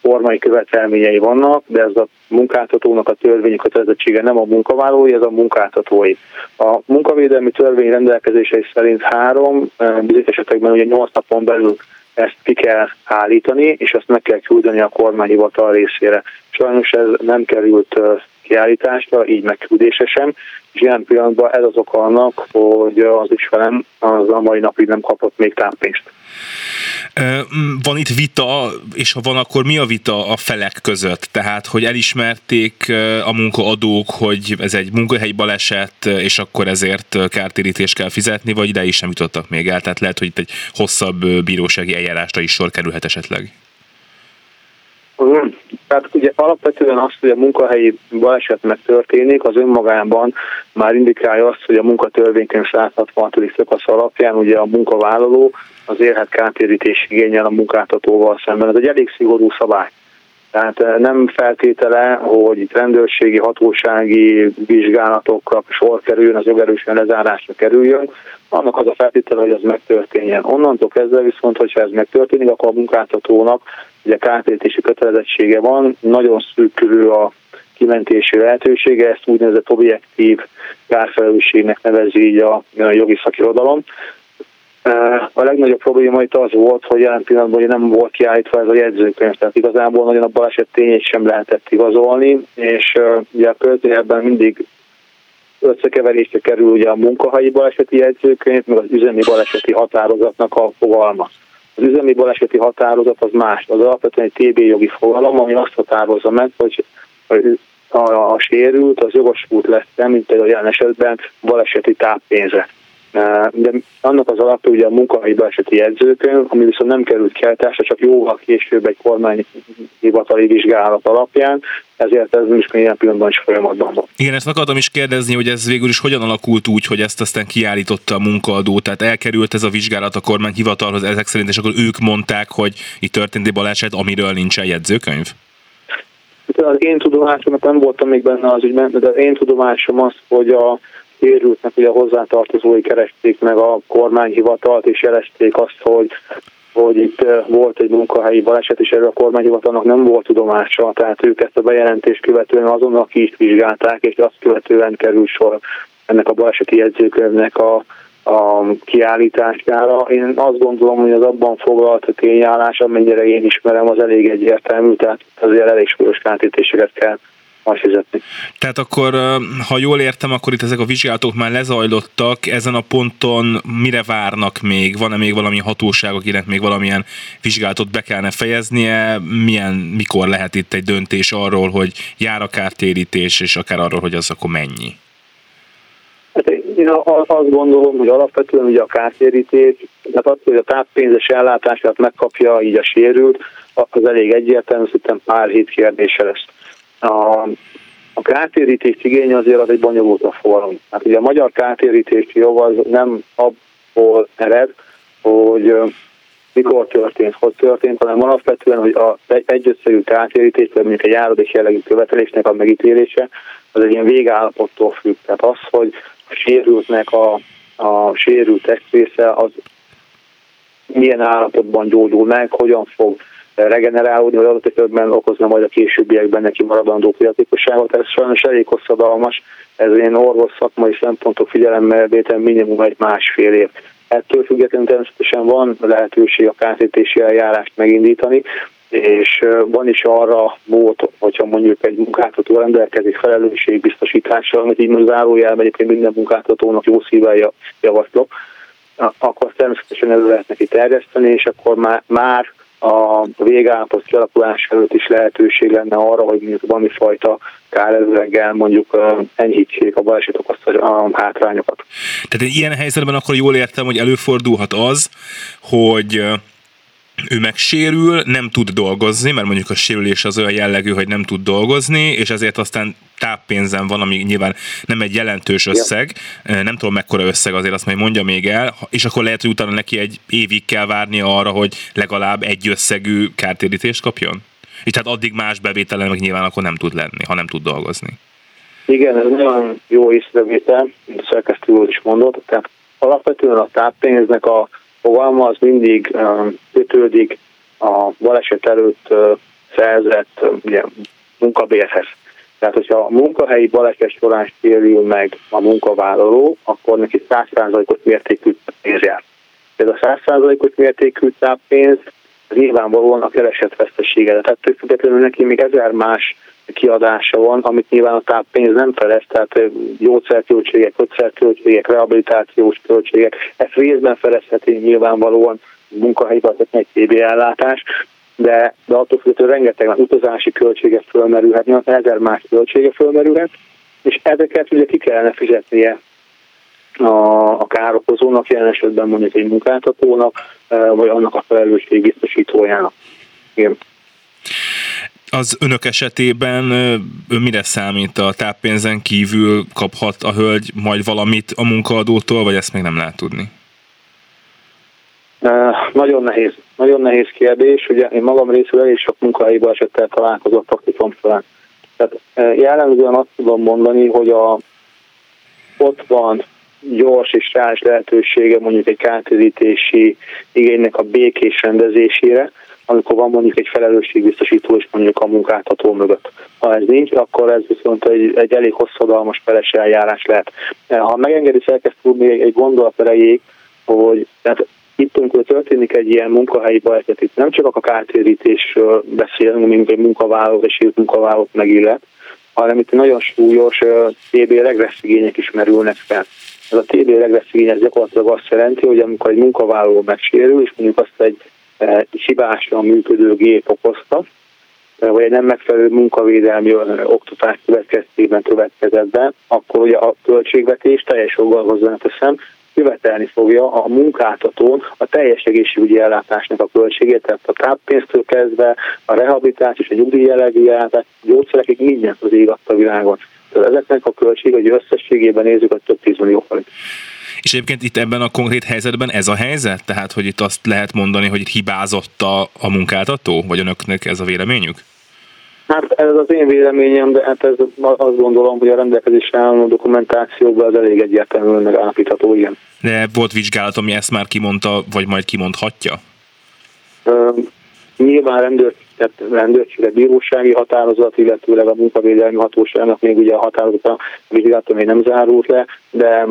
formai követelményei vannak, de ez a munkáltatónak a törvényi kötelezettsége nem a munkavállalói, ez a munkáltatói. A munkavédelmi törvény rendelkezései szerint három, bizonyos esetekben ugye nyolc napon belül ezt ki kell állítani, és ezt meg kell küldeni a kormányhivatal részére. Sajnos ez nem került kiállításra, így megküldése sem, és ilyen pillanatban ez az oka annak, hogy az ügyfelem az a mai napig nem kapott még táppénzt. Van itt vita, és ha van, akkor mi a vita a felek között? Tehát, hogy elismerték a munkaadók, hogy ez egy munkahelyi baleset, és akkor ezért kártérítést kell fizetni, vagy ide is sem jutottak még el? Tehát lehet, hogy itt egy hosszabb bírósági eljárásra is sor kerülhet esetleg. Tehát ugye alapvetően azt, hogy a munkahelyi baleset megtörténik, az önmagában már indikálja azt, hogy a munkatörvénykönyv 166. szakasz alapján ugye a munkavállaló az érhet kártérítés igényel a munkáltatóval szemben. Ez egy elég szigorú szabály. Tehát eh, nem feltétele, hogy itt rendőrségi, hatósági vizsgálatokra sor kerüljön, az jogerősen lezárásra kerüljön, annak az a feltétele, hogy az megtörténjen. Onnantól kezdve viszont, hogyha ez megtörténik, akkor a munkáltatónak ugye kártérítési kötelezettsége van, nagyon szűkülő a kimentési lehetősége, ezt úgynevezett objektív kárfelelősségnek nevezi így a jogi szakirodalom. A legnagyobb probléma itt az volt, hogy jelen pillanatban nem volt kiállítva ez a jegyzőkönyv, tehát igazából nagyon a baleset tényét sem lehetett igazolni, és ugye a költőjelben mindig összekeverésre kerül ugye a munkahelyi baleseti jegyzőkönyv, meg az üzemi baleseti határozatnak a fogalma. Az üzemi baleseti határozat az más, az alapvetően egy TB jogi fogalom, ami azt határozza meg, hogy a, a, a sérült az jogosult lesz, mint például jelen esetben baleseti táppénze de annak az alapja ugye a munkahelyi baleseti jegyzőkönyv, ami viszont nem került kiállításra, csak jóval később egy kormányhivatali vizsgálat alapján, ezért ez is ilyen pillanatban is folyamatban van. Igen, ezt akartam is kérdezni, hogy ez végül is hogyan alakult úgy, hogy ezt aztán kiállította a munkaadó, tehát elkerült ez a vizsgálat a kormányhivatalhoz ezek szerint, és akkor ők mondták, hogy itt történt egy baleset, amiről nincsen jegyzőkönyv? Az én tudomásom, nem voltam még benne az ügyben, de az én tudomásom az, hogy a sérültnek ugye hozzátartozói keresték meg a kormányhivatalt, és jelezték azt, hogy hogy itt volt egy munkahelyi baleset, és erről a kormányhivatalnak nem volt tudomása, tehát ők ezt a bejelentést követően azonnal ki is vizsgálták, és azt követően kerül sor ennek a baleseti jegyzőkönyvnek a, a kiállítására. Én azt gondolom, hogy az abban foglalt a tényállás, amennyire én ismerem, az elég egyértelmű, tehát azért elég súlyos kártítéseket kell majd fizetni. Tehát akkor, ha jól értem, akkor itt ezek a vizsgálatok már lezajlottak, ezen a ponton mire várnak még? Van-e még valami hatóság, akinek még valamilyen vizsgálatot be kellene fejeznie? Milyen, mikor lehet itt egy döntés arról, hogy jár a kártérítés, és akár arról, hogy az akkor mennyi? Hát én azt gondolom, hogy alapvetően ugye a kártérítés, tehát az, hogy a táppénzes ellátását megkapja így a sérült, az elég egyértelmű, szerintem pár hét kérdése lesz a, a kártérítés igény azért az egy bonyolult a fogalom. Hát ugye a magyar kártérítési jog az nem abból ered, hogy mikor történt, hogy történt, hanem alapvetően, hogy a egyösszegű kártérítés, vagy mondjuk egy járadék jellegű követelésnek a megítélése, az egy ilyen végállapottól függ. Tehát az, hogy a sérültnek a, a sérült testrésze az milyen állapotban gyógyul meg, hogyan fog regenerálódni, vagy adott esetben okozna majd a későbbiekben neki maradandó fiatékosságot. Ez sajnos elég hosszadalmas, ez én orvos szakmai szempontok figyelemmel vétel minimum egy másfél év. Ettől függetlenül természetesen van lehetőség a kártétési eljárást megindítani, és van is arra mód, hogyha mondjuk egy munkáltató rendelkezik felelősségbiztosítással, amit így most zárójelben egyébként minden munkáltatónak jó szívvel javaslok, akkor természetesen elő lehet neki terjeszteni, és akkor már, már a végállapot kialakulás előtt is lehetőség lenne arra, hogy mondjuk valami fajta kárelőreggel mondjuk enyhítsék a baleset okozta a hátrányokat. Tehát ilyen helyzetben akkor jól értem, hogy előfordulhat az, hogy ő megsérül, nem tud dolgozni, mert mondjuk a sérülés az olyan jellegű, hogy nem tud dolgozni, és ezért aztán táppénzen van, ami nyilván nem egy jelentős összeg, ja. nem tudom mekkora összeg, azért azt majd mondja még el, és akkor lehet, hogy utána neki egy évig kell várnia arra, hogy legalább egy összegű kártérítést kapjon? És tehát addig más bevétele meg nyilván akkor nem tud lenni, ha nem tud dolgozni. Igen, ez nagyon jó észrevétel, mint a szerkesztő úr is mondott. Tehát alapvetően a táppénznek a fogalma az mindig kötődik a baleset előtt szerzett ugye, munkabérhez. Tehát, hogyha a munkahelyi baleset során sérül meg a munkavállaló, akkor neki 100%-os mértékű pénz jár. Ez a 100%-os mértékű táppénz nyilvánvalóan a keresett vesztesége. Tehát függetlenül neki még ezer más kiadása van, amit nyilván a táppénz nem felez, tehát gyógyszerköltségek, kötszerköltségek, rehabilitációs költségek, ezt részben felezheti nyilvánvalóan munkahelyi egy TB ellátás, de, de attól függetlenül rengeteg utazási költsége fölmerülhet, ezer más költsége fölmerülhet, és ezeket ugye ki kellene fizetnie a, a károkozónak, jelen esetben mondjuk egy munkáltatónak, vagy annak a felelősségbiztosítójának. Igen az önök esetében ön mire számít a táppénzen kívül kaphat a hölgy majd valamit a munkaadótól, vagy ezt még nem lehet tudni? Nagyon nehéz. Nagyon nehéz kérdés. Ugye én magam részül elég sok munkahelyi balesettel találkozott praktikum során. Tehát jellemzően azt tudom mondani, hogy a, ott van gyors és reális lehetősége mondjuk egy kártérítési igénynek a békés rendezésére, amikor van mondjuk egy felelősségbiztosító és mondjuk a munkáltató mögött. Ha ez nincs, akkor ez viszont egy, egy elég hosszadalmas peres eljárás lehet. Ha megengedi, elkezd tudni egy, gondolat erejéig, hogy tehát itt, amikor történik egy ilyen munkahelyi baleset, itt nem csak a kártérítésről beszélünk, mint egy munkavállaló és egy munkavállalót megillet, hanem itt nagyon súlyos TB regresszigények is merülnek fel. Ez a TB regresszigény ez gyakorlatilag azt jelenti, hogy amikor egy munkavállaló megsérül, és mondjuk azt egy hibásan működő gép okozta, vagy egy nem megfelelő munkavédelmi oktatás következtében következett be, akkor ugye a költségvetés teljes joggal hozzáteszem, követelni fogja a munkáltatón a teljes egészségügyi ellátásnak a költségét, tehát a táppénztől kezdve a rehabilitáció és a nyugdíjjellegű ellátás, a gyógyszerekig mindent az ég a világon. Tehát ezeknek a költség, hogy összességében nézzük, a több 10 millió forint. És egyébként itt ebben a konkrét helyzetben ez a helyzet? Tehát, hogy itt azt lehet mondani, hogy itt hibázott a, a munkáltató? Vagy önöknek ez a véleményük? Hát ez az én véleményem, de hát ez azt gondolom, hogy a rendelkezésre álló dokumentációban az elég egyértelműen megállapítható, igen. De volt vizsgálat, ami ezt már kimondta, vagy majd kimondhatja? Ö, nyilván rendőr, tehát rendőrségre bírósági határozat, illetőleg a munkavédelmi hatóságnak még ugye a határozat a vizsgálata még nem zárult le, de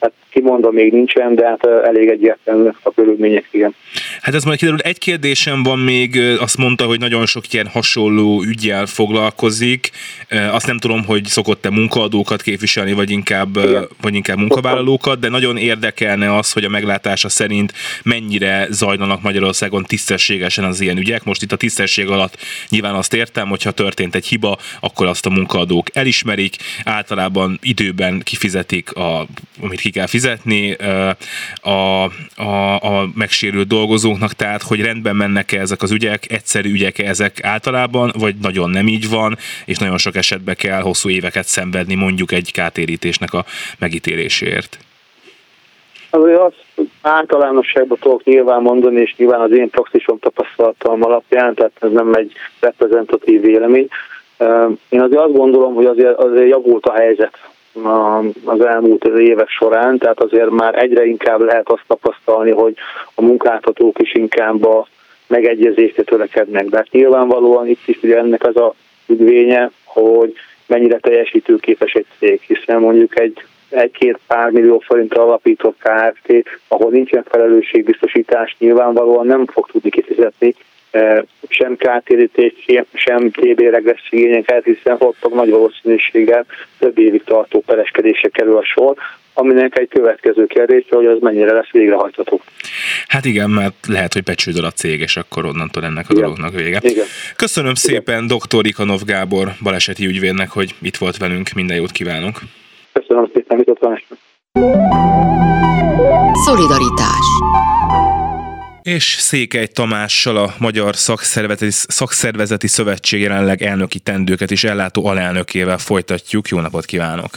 hát kimondva még nincsen, de hát elég egyértelmű a körülmények, igen. Hát ez majd kiderül. Egy kérdésem van még, azt mondta, hogy nagyon sok ilyen hasonló ügyjel foglalkozik. Azt nem tudom, hogy szokott-e munkaadókat képviselni, vagy inkább, vagy inkább munkavállalókat, de nagyon érdekelne az, hogy a meglátása szerint mennyire zajlanak Magyarországon tisztességesen az ilyen ügyek. Most itt a tisztesség alatt. Nyilván azt értem, hogy ha történt egy hiba, akkor azt a munkaadók elismerik, általában időben kifizetik, a, amit ki kell fizetni a, a, a megsérült dolgozóknak, tehát hogy rendben mennek-e ezek az ügyek, egyszerű ügyek ezek általában, vagy nagyon nem így van, és nagyon sok esetben kell hosszú éveket szenvedni mondjuk egy kártérítésnek a megítéléséért. Azért azt általánosságban tudok nyilván mondani, és nyilván az én praxisom tapasztalatom alapján, tehát ez nem egy reprezentatív vélemény. Én azért azt gondolom, hogy azért, azért javult a helyzet az elmúlt évek során, tehát azért már egyre inkább lehet azt tapasztalni, hogy a munkáltatók is inkább a megegyezésre törekednek. De hát nyilvánvalóan itt is ugye ennek az a függvénye, hogy mennyire teljesítőképes egy cég, hiszen mondjuk egy egy-két pár millió forint alapított KFT, ahol nincsen felelősségbiztosítás, nyilvánvalóan nem fog tudni kifizetni sem kártérítés, sem TB regressz igényeket, hiszen ott nagy valószínűséggel több évig tartó pereskedése kerül a sor, aminek egy következő kérdés, hogy az mennyire lesz végrehajtható. Hát igen, mert lehet, hogy becsődöl a cég, és akkor onnantól ennek a igen. dolognak vége. Igen. Köszönöm igen. szépen dr. Ikanov Gábor baleseti ügyvédnek, hogy itt volt velünk, minden jót kívánok. Ott Szolidaritás és Székely Tamással a Magyar Szakszervezeti, Szakszervezeti Szövetség jelenleg elnöki tendőket is ellátó alelnökével folytatjuk. Jó napot kívánok!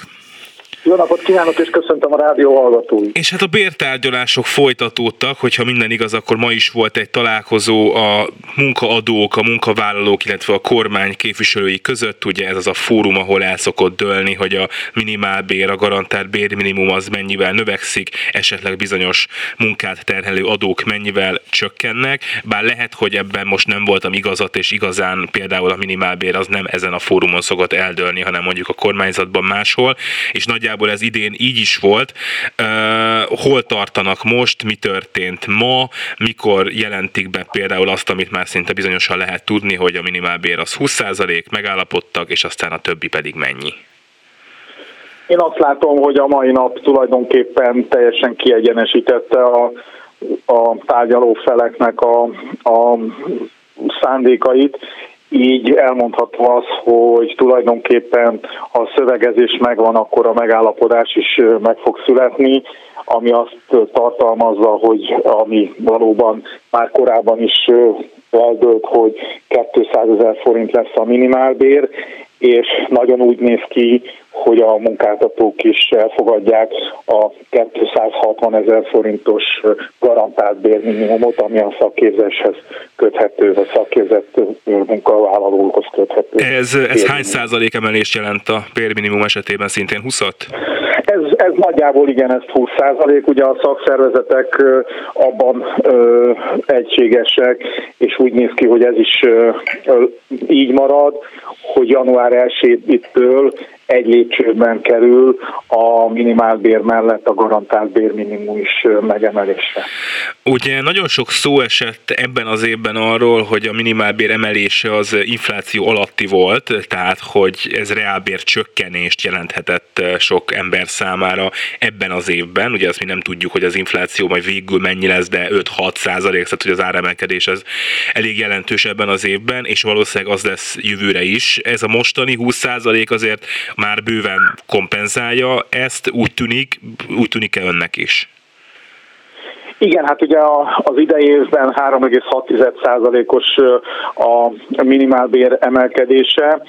Jó napot kívánok, és köszöntöm a rádió hallgatóit. És hát a bértárgyalások folytatódtak, hogyha minden igaz, akkor ma is volt egy találkozó a munkaadók, a munkavállalók, illetve a kormány képviselői között. Ugye ez az a fórum, ahol el szokott dőlni, hogy a minimálbér, a garantált bérminimum az mennyivel növekszik, esetleg bizonyos munkát terhelő adók mennyivel csökkennek. Bár lehet, hogy ebben most nem voltam igazat, és igazán például a minimálbér az nem ezen a fórumon szokott eldőlni, hanem mondjuk a kormányzatban máshol, és nagyjából nagyjából ez idén így is volt. Hol tartanak most, mi történt ma, mikor jelentik be például azt, amit már szinte bizonyosan lehet tudni, hogy a minimálbér az 20%, megállapodtak, és aztán a többi pedig mennyi? Én azt látom, hogy a mai nap tulajdonképpen teljesen kiegyenesítette a, a tárgyaló feleknek a, a szándékait, így elmondható az, hogy tulajdonképpen a szövegezés megvan, akkor a megállapodás is meg fog születni, ami azt tartalmazza, hogy ami valóban már korábban is eldőlt, hogy 200 ezer forint lesz a minimálbér, és nagyon úgy néz ki, hogy a munkáltatók is elfogadják a 260 ezer forintos garantált bérminimumot, ami a szakképzéshez köthető, vagy szakképzett munkavállalókhoz köthető. Ez, ez hány százalék emelést jelent a bérminimum esetében szintén 20 ez, ez nagyjából igen, ez 20 százalék. Ugye a szakszervezetek abban ö, egységesek, és úgy néz ki, hogy ez is ö, így marad, hogy január 1-től egy lépcsőben kerül a minimálbér mellett a garantált bérminimum is megemelésre. Ugye nagyon sok szó esett ebben az évben arról, hogy a minimálbér emelése az infláció alatti volt, tehát hogy ez reálbér csökkenést jelenthetett sok ember számára ebben az évben. Ugye azt mi nem tudjuk, hogy az infláció majd végül mennyi lesz, de 5-6 százalék, tehát hogy az áremelkedés az elég jelentős ebben az évben, és valószínűleg az lesz jövőre is. Ez a mostani 20 százalék azért már bőven kompenzálja ezt, úgy tűnik, úgy tűnik-e önnek is? Igen, hát ugye az idei évben 3,6%-os a minimálbér emelkedése,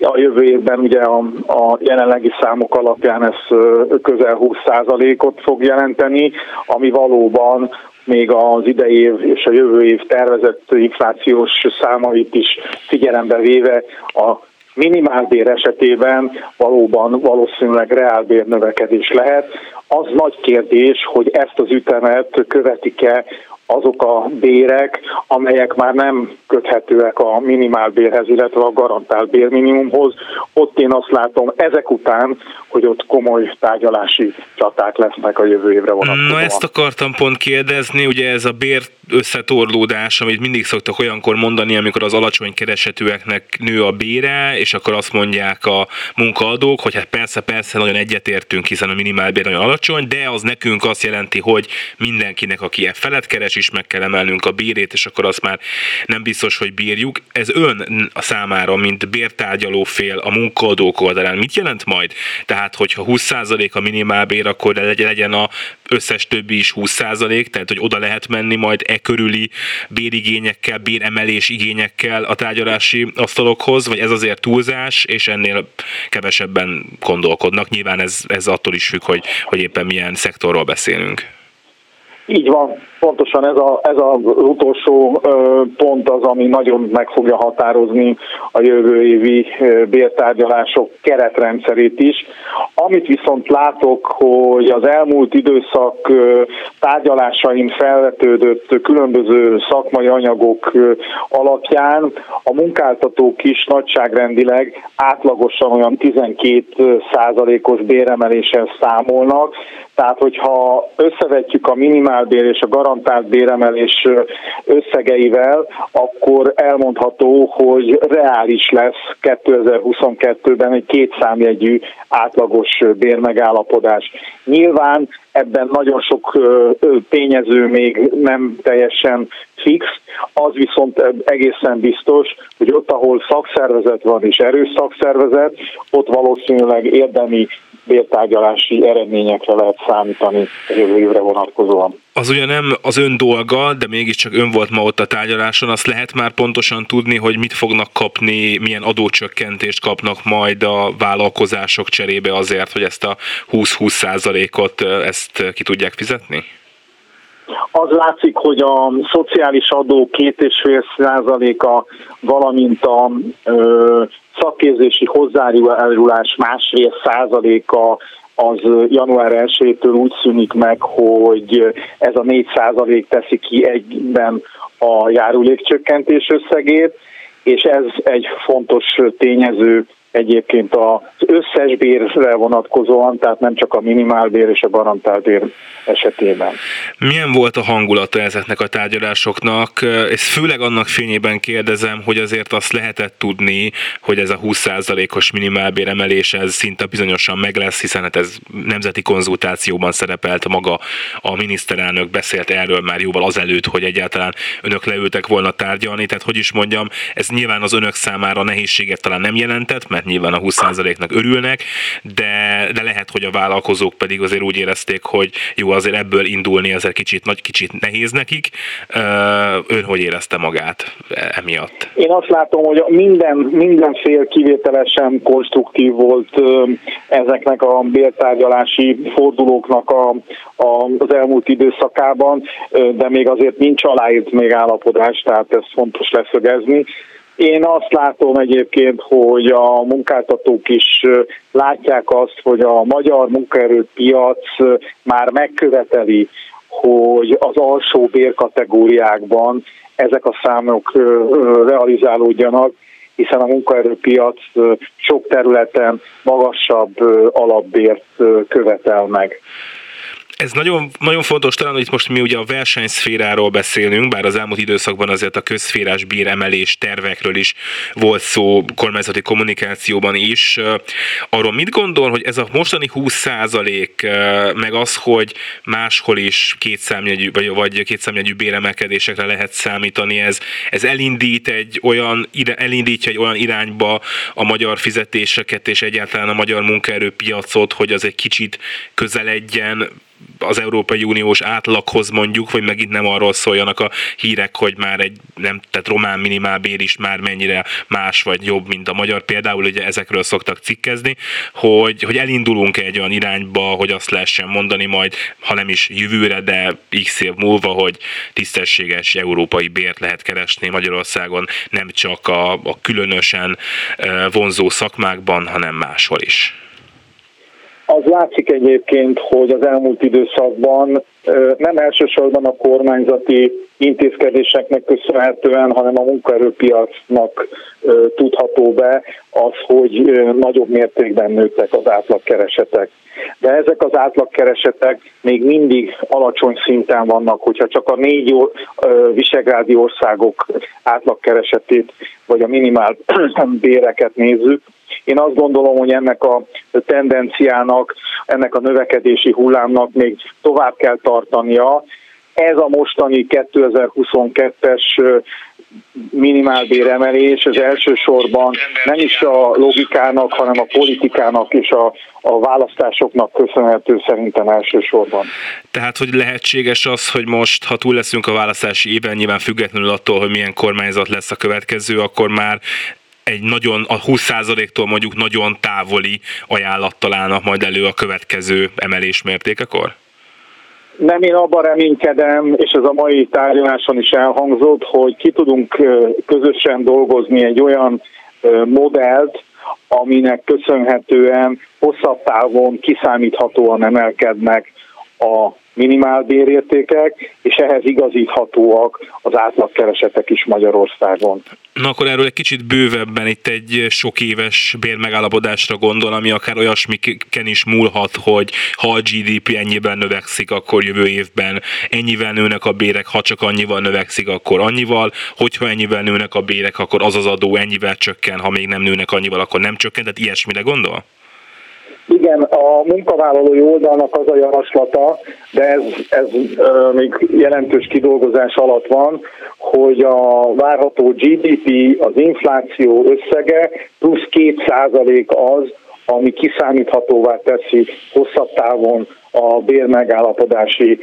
a jövő évben ugye a, a jelenlegi számok alapján ez közel 20%-ot fog jelenteni, ami valóban még az idei év és a jövő év tervezett inflációs számait is figyelembe véve a minimálbér esetében valóban valószínűleg reálbér növekedés lehet. Az nagy kérdés, hogy ezt az ütemet követik-e azok a bérek, amelyek már nem köthetőek a minimálbérhez, illetve a garantált bérminimumhoz. Ott én azt látom ezek után, hogy ott komoly tárgyalási csaták lesznek a jövő évre vonatkozóan. Na ezt akartam pont kérdezni, ugye ez a bér összetorlódás, amit mindig szoktak olyankor mondani, amikor az alacsony keresetűeknek nő a bére, és akkor azt mondják a munkaadók, hogy hát persze, persze, nagyon egyetértünk, hiszen a minimálbér nagyon alacsony, de az nekünk azt jelenti, hogy mindenkinek, aki e felett keres, is meg kell emelnünk a bérét, és akkor azt már nem biztos, hogy bírjuk. Ez ön a számára, mint bértárgyaló fél a munkaadók oldalán mit jelent majd? Tehát, hogyha 20% a minimálbér, akkor legyen a összes többi is 20%, tehát hogy oda lehet menni majd e körüli bérigényekkel, béremelés igényekkel a tárgyalási asztalokhoz, vagy ez azért túlzás, és ennél kevesebben gondolkodnak. Nyilván ez, ez attól is függ, hogy, hogy éppen milyen szektorról beszélünk. Így van, pontosan ez, a, ez az utolsó pont az, ami nagyon meg fogja határozni a jövő évi bértárgyalások keretrendszerét is. Amit viszont látok, hogy az elmúlt időszak tárgyalásain felvetődött különböző szakmai anyagok alapján a munkáltatók is nagyságrendileg átlagosan olyan 12 százalékos béremeléssel számolnak, tehát hogyha összevetjük a minimálbér és a garantált béremelés összegeivel, akkor elmondható, hogy reális lesz 2022-ben egy kétszámjegyű átlagos bérmegállapodás. Nyilván ebben nagyon sok tényező még nem teljesen fix, az viszont egészen biztos, hogy ott, ahol szakszervezet van és erős szakszervezet, ott valószínűleg érdemi bértárgyalási eredményekre lehet számítani jövő évre vonatkozóan. Az ugye nem az ön dolga, de mégiscsak ön volt ma ott a tárgyaláson, azt lehet már pontosan tudni, hogy mit fognak kapni, milyen adócsökkentést kapnak majd a vállalkozások cserébe azért, hogy ezt a 20-20 százalékot ezt ki tudják fizetni? Az látszik, hogy a szociális adó két és fél százaléka, valamint a ö, szakképzési hozzájárulás másfél százaléka az január 1-től úgy szűnik meg, hogy ez a 4 százalék teszi ki egyben a járulékcsökkentés összegét, és ez egy fontos tényező egyébként az összes bérre vonatkozóan, tehát nem csak a minimálbér és a garantálbér esetében. Milyen volt a hangulata ezeknek a tárgyalásoknak? És főleg annak fényében kérdezem, hogy azért azt lehetett tudni, hogy ez a 20%-os minimálbér emelés ez szinte bizonyosan meg lesz, hiszen hát ez nemzeti konzultációban szerepelt maga a miniszterelnök beszélt erről már jóval azelőtt, hogy egyáltalán önök leültek volna tárgyalni, tehát hogy is mondjam, ez nyilván az önök számára nehézséget talán nem jelentett, mert nyilván a 20%-nak örülnek, de, de lehet, hogy a vállalkozók pedig azért úgy érezték, hogy jó, azért ebből indulni azért kicsit, nagy, kicsit nehéz nekik. Ön hogy érezte magát emiatt? Én azt látom, hogy minden, minden fél kivételesen konstruktív volt ezeknek a bértárgyalási fordulóknak a, a, az elmúlt időszakában, de még azért nincs aláírt még állapodás, tehát ez fontos leszögezni. Én azt látom egyébként, hogy a munkáltatók is látják azt, hogy a magyar munkaerőpiac már megköveteli, hogy az alsó bérkategóriákban ezek a számok realizálódjanak, hiszen a munkaerőpiac sok területen magasabb alapbért követel meg. Ez nagyon, nagyon fontos, talán hogy itt most mi ugye a versenyszféráról beszélünk, bár az elmúlt időszakban azért a közszférás béremelés tervekről is volt szó kormányzati kommunikációban is. Arról mit gondol, hogy ez a mostani 20% meg az, hogy máshol is kétszámjegyű, vagy, vagy kétszámjegyű béremelkedésekre lehet számítani, ez, ez elindít egy olyan, elindítja egy olyan irányba a magyar fizetéseket és egyáltalán a magyar munkaerőpiacot, hogy az egy kicsit közeledjen az Európai Uniós átlaghoz mondjuk, hogy megint nem arról szóljanak a hírek, hogy már egy nem, tehát román minimálbér is már mennyire más vagy jobb, mint a magyar. Például ugye ezekről szoktak cikkezni, hogy, hogy elindulunk egy olyan irányba, hogy azt lehessen mondani majd, ha nem is jövőre, de x év múlva, hogy tisztességes európai bért lehet keresni Magyarországon, nem csak a, a különösen vonzó szakmákban, hanem máshol is. Az látszik egyébként, hogy az elmúlt időszakban nem elsősorban a kormányzati intézkedéseknek köszönhetően, hanem a munkaerőpiacnak tudható be az, hogy nagyobb mértékben nőttek az átlagkeresetek. De ezek az átlagkeresetek még mindig alacsony szinten vannak, hogyha csak a négy visegrádi országok átlagkeresetét, vagy a minimál <clears throat> béreket nézzük, én azt gondolom, hogy ennek a tendenciának, ennek a növekedési hullámnak még tovább kell tartania. Ez a mostani 2022-es minimálbéremelés, ez elsősorban nem is a logikának, hanem a politikának és a, a választásoknak köszönhető szerintem elsősorban. Tehát, hogy lehetséges az, hogy most, ha túl leszünk a választási éven, nyilván függetlenül attól, hogy milyen kormányzat lesz a következő, akkor már egy nagyon, a 20%-tól mondjuk nagyon távoli ajánlattal állnak majd elő a következő emelés mértékekor? Nem, én abban reménykedem, és ez a mai tárgyaláson is elhangzott, hogy ki tudunk közösen dolgozni egy olyan modellt, aminek köszönhetően hosszabb távon kiszámíthatóan emelkednek a minimálbérértékek, és ehhez igazíthatóak az átlagkeresetek is Magyarországon. Na akkor erről egy kicsit bővebben itt egy sok éves bérmegállapodásra gondol, ami akár olyasmiken is múlhat, hogy ha a GDP ennyiben növekszik, akkor jövő évben ennyivel nőnek a bérek, ha csak annyival növekszik, akkor annyival, hogyha ennyivel nőnek a bérek, akkor az az adó ennyivel csökken, ha még nem nőnek annyival, akkor nem csökken, tehát ilyesmire gondol? Igen, a munkavállalói oldalnak az a javaslata, de ez, ez még jelentős kidolgozás alatt van, hogy a várható GDP, az infláció összege plusz 2% az, ami kiszámíthatóvá teszi hosszabb távon a bérmegállapodási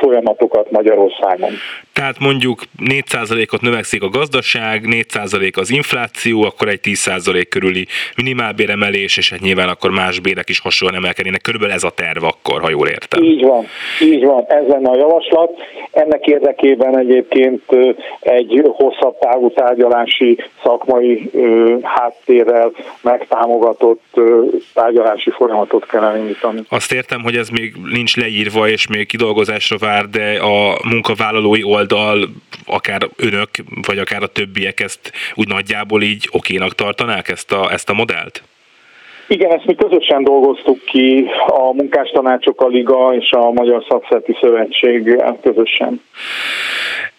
folyamatokat Magyarországon. Tehát mondjuk 4%-ot növekszik a gazdaság, 4% az infláció, akkor egy 10% körüli minimálbéremelés, és hát nyilván akkor más bérek is hasonlóan emelkednének. Körülbelül ez a terv akkor, ha jól értem. Így van, így van, ez lenne a javaslat. Ennek érdekében egyébként egy hosszabb távú tárgyalási szakmai háttérrel megtámogatott tárgyalási folyamatot kell elindítani. Azt értem, hogy ez még nincs leírva és még kidolgozásra vár, de a munkavállalói oldal, akár önök, vagy akár a többiek ezt úgy nagyjából így okénak tartanák ezt a, ezt a modellt? Igen, ezt mi közösen dolgoztuk ki, a munkástanácsok, a Liga és a Magyar Szakszereti Szövetség közösen.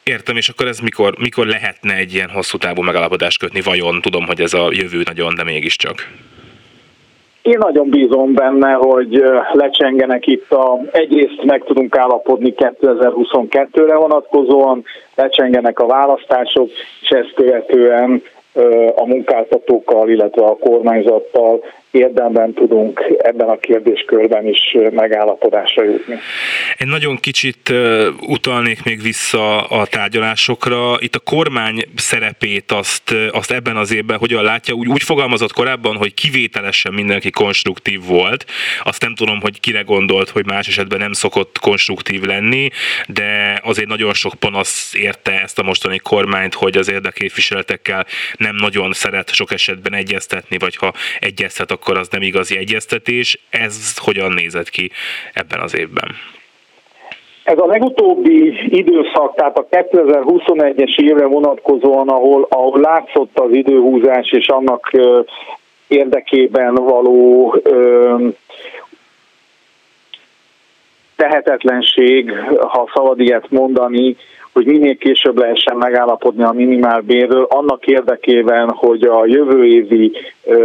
Értem, és akkor ez mikor, mikor lehetne egy ilyen hosszú távú megállapodást kötni, vajon? Tudom, hogy ez a jövő nagyon, de mégiscsak. Én nagyon bízom benne, hogy lecsengenek itt a, egyrészt meg tudunk állapodni 2022-re vonatkozóan, lecsengenek a választások, és ezt követően a munkáltatókkal, illetve a kormányzattal érdemben tudunk ebben a kérdéskörben is megállapodásra jutni. Én nagyon kicsit utalnék még vissza a tárgyalásokra. Itt a kormány szerepét azt, azt ebben az évben hogyan látja? Úgy, úgy fogalmazott korábban, hogy kivételesen mindenki konstruktív volt. Azt nem tudom, hogy kire gondolt, hogy más esetben nem szokott konstruktív lenni, de azért nagyon sok panasz érte ezt a mostani kormányt, hogy az érdekképviseletekkel nem nagyon szeret sok esetben egyeztetni, vagy ha egyeztet, akkor az nem igazi egyeztetés. Ez hogyan nézett ki ebben az évben? Ez a legutóbbi időszak, tehát a 2021-es évre vonatkozóan, ahol, ahol látszott az időhúzás és annak érdekében való tehetetlenség, ha szabad ilyet mondani, hogy minél később lehessen megállapodni a minimálbérről, annak érdekében, hogy a jövő évi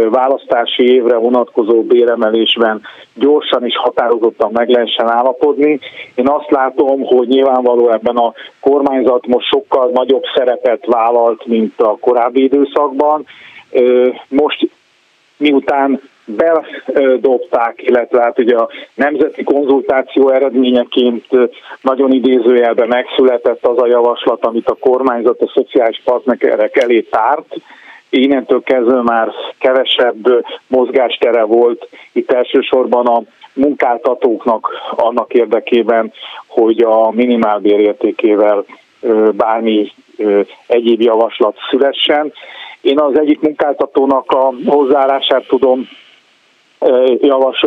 választási évre vonatkozó béremelésben gyorsan és határozottan meg lehessen állapodni. Én azt látom, hogy nyilvánvaló ebben a kormányzat most sokkal nagyobb szerepet vállalt, mint a korábbi időszakban. Most miután bedobták, illetve hát ugye a nemzeti konzultáció eredményeként nagyon idézőjelben megszületett az a javaslat, amit a kormányzat a szociális partnerek elé tárt, innentől kezdve már kevesebb mozgástere volt itt elsősorban a munkáltatóknak annak érdekében, hogy a minimálbér értékével bármi egyéb javaslat szülessen. Én az egyik munkáltatónak a hozzáállását tudom javas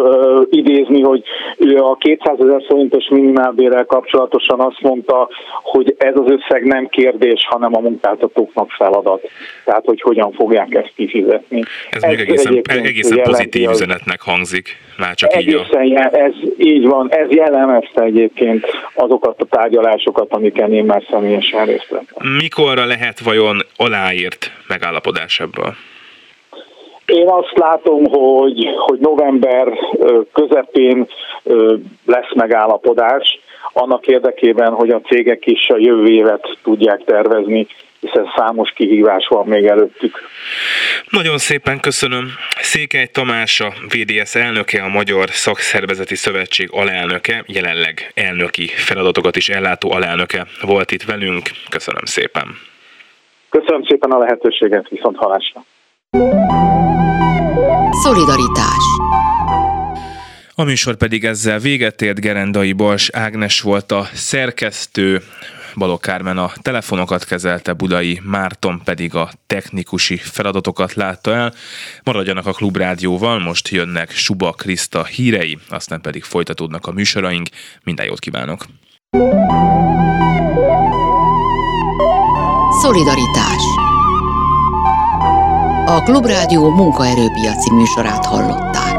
idézni, hogy ő a 200 ezer forintos minimálbérrel kapcsolatosan azt mondta, hogy ez az összeg nem kérdés, hanem a munkáltatóknak feladat. Tehát, hogy hogyan fogják ezt kifizetni. Ez, ez még egészen, egészen pozitív üzenetnek hangzik. Már csak egészen így, a... ez így van, ez jellemezte egyébként azokat a tárgyalásokat, amiken én már személyesen részt vettem. Mikorra lehet vajon aláírt megállapodás ebből? Én azt látom, hogy, hogy november közepén lesz megállapodás, annak érdekében, hogy a cégek is a jövő évet tudják tervezni, hiszen számos kihívás van még előttük. Nagyon szépen köszönöm. Székely Tamás, a VDS elnöke, a Magyar Szakszervezeti Szövetség alelnöke, jelenleg elnöki feladatokat is ellátó alelnöke volt itt velünk. Köszönöm szépen. Köszönöm szépen a lehetőséget, viszont halásra. Szolidaritás a műsor pedig ezzel véget ért, Gerendai Bals Ágnes volt a szerkesztő, Kármen a telefonokat kezelte, Budai Márton pedig a technikusi feladatokat látta el. Maradjanak a Klubrádióval, most jönnek Suba Kriszta hírei, aztán pedig folytatódnak a műsoraink. Minden jót kívánok! Szolidaritás a Klubrádió munkaerőpiaci műsorát hallott.